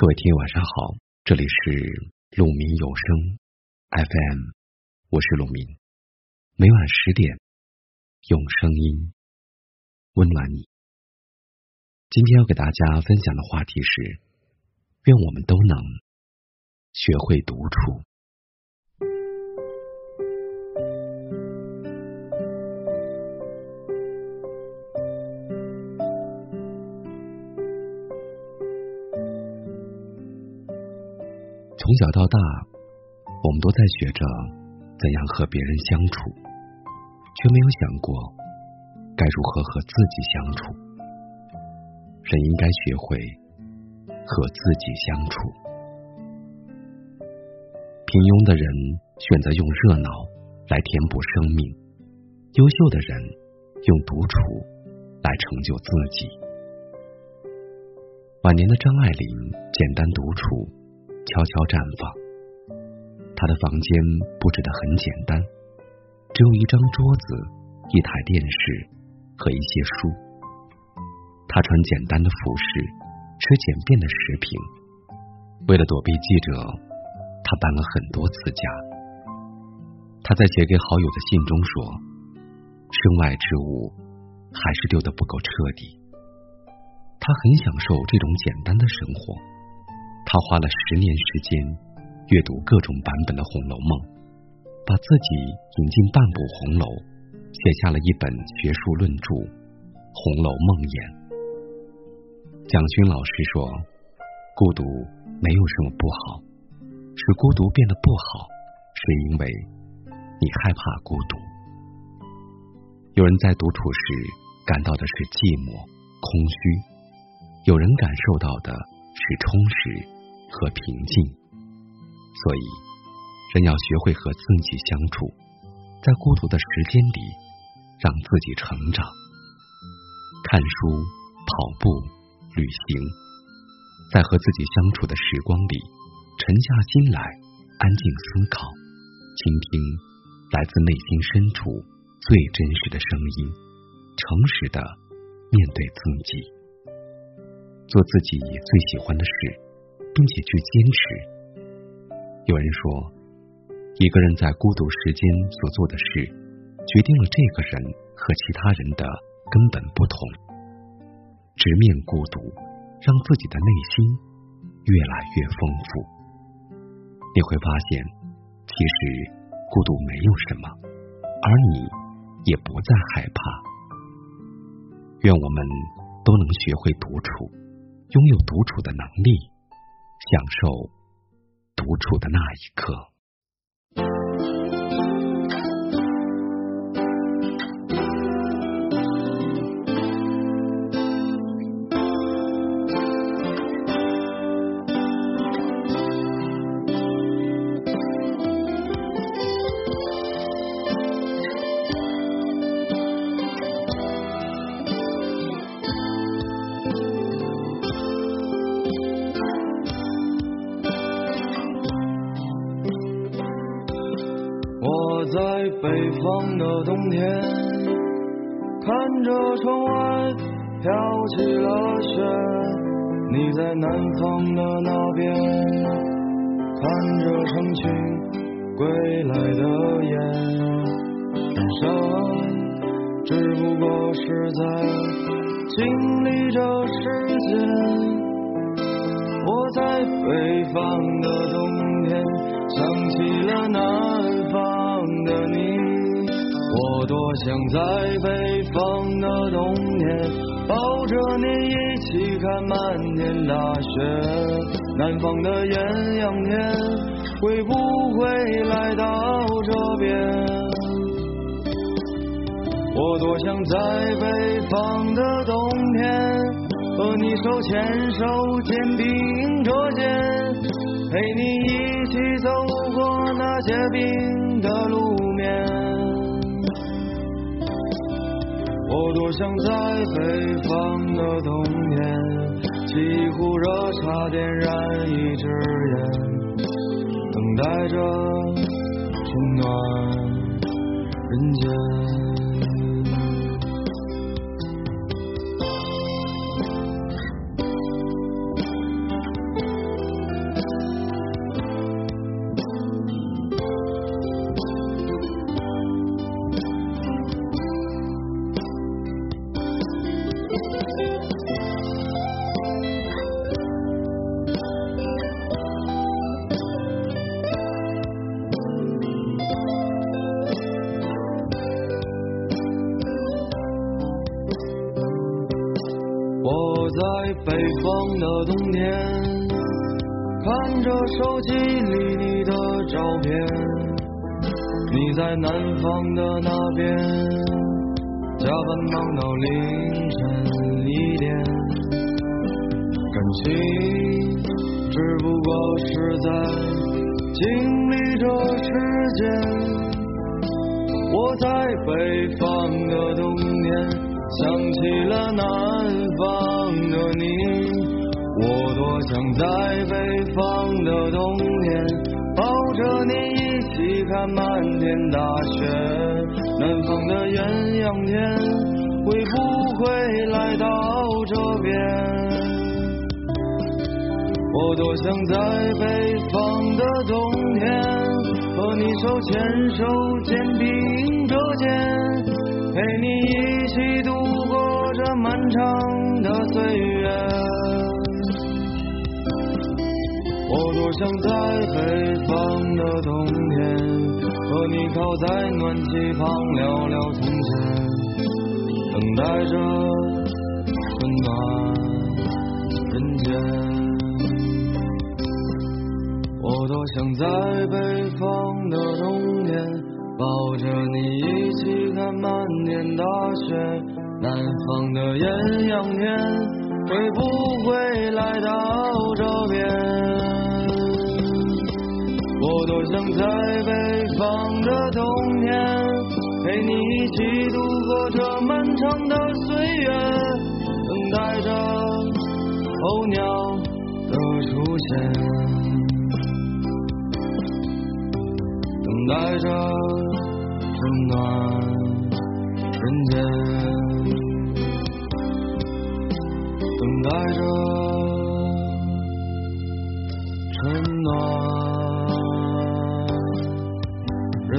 各位听友晚上好，这里是鲁明有声 FM，我是鲁明，每晚十点用声音温暖你。今天要给大家分享的话题是：愿我们都能学会独处。从小到大，我们都在学着怎样和别人相处，却没有想过该如何和自己相处。人应该学会和自己相处。平庸的人选择用热闹来填补生命，优秀的人用独处来成就自己。晚年的张爱玲简单独处。悄悄绽放。他的房间布置的很简单，只有一张桌子、一台电视和一些书。他穿简单的服饰，吃简便的食品。为了躲避记者，他搬了很多次家。他在写给好友的信中说：“身外之物还是丢得不够彻底。”他很享受这种简单的生活。他花了十年时间阅读各种版本的《红楼梦》，把自己引进半部红楼，写下了一本学术论著《红楼梦言》。蒋勋老师说：“孤独没有什么不好，使孤独变得不好，是因为你害怕孤独。有人在独处时感到的是寂寞、空虚，有人感受到的是充实。”和平静，所以人要学会和自己相处，在孤独的时间里让自己成长。看书、跑步、旅行，在和自己相处的时光里，沉下心来，安静思考，倾听来自内心深处最真实的声音，诚实的面对自己，做自己最喜欢的事。并且去坚持。有人说，一个人在孤独时间所做的事，决定了这个人和其他人的根本不同。直面孤独，让自己的内心越来越丰富。你会发现，其实孤独没有什么，而你也不再害怕。愿我们都能学会独处，拥有独处的能力。享受独处的那一刻。北方的冬天，看着窗外飘起了雪，你在南方的那边，看着成群归来的雁。人生只不过是在经历着时间，我在北方的冬天，想起了南。我想在北方的冬天抱着你一起看漫天大雪。南方的艳阳天会不会来到这边？我多想在北方的冬天和你手牵手肩并着肩，陪你一起走过那些冰的路。我多想在北方的冬天，沏壶热茶，点燃一支烟，等待着春暖人间。北方的冬天，看着手机里你的照片，你在南方的那边，加班忙到凌晨一点，感情只不过是在经历着时间。我在北方的冬天，想起了南方你。我多想在北方的冬天，抱着你一起看漫天大雪。南方的艳阳天，会不会来到这边？我多想在北方的冬天。和你手牵手，肩并着肩，陪你一起度过这漫长的岁月。我想在北方的冬天，和你靠在暖气旁聊聊从前，等待着温暖人间。我多想在北方的冬天，抱着你一起看漫天大雪。南方的艳阳天，会不会在北方的冬天，陪你一起度过这漫长的岁月，等待着候鸟的出现。等待着春暖人间，等待着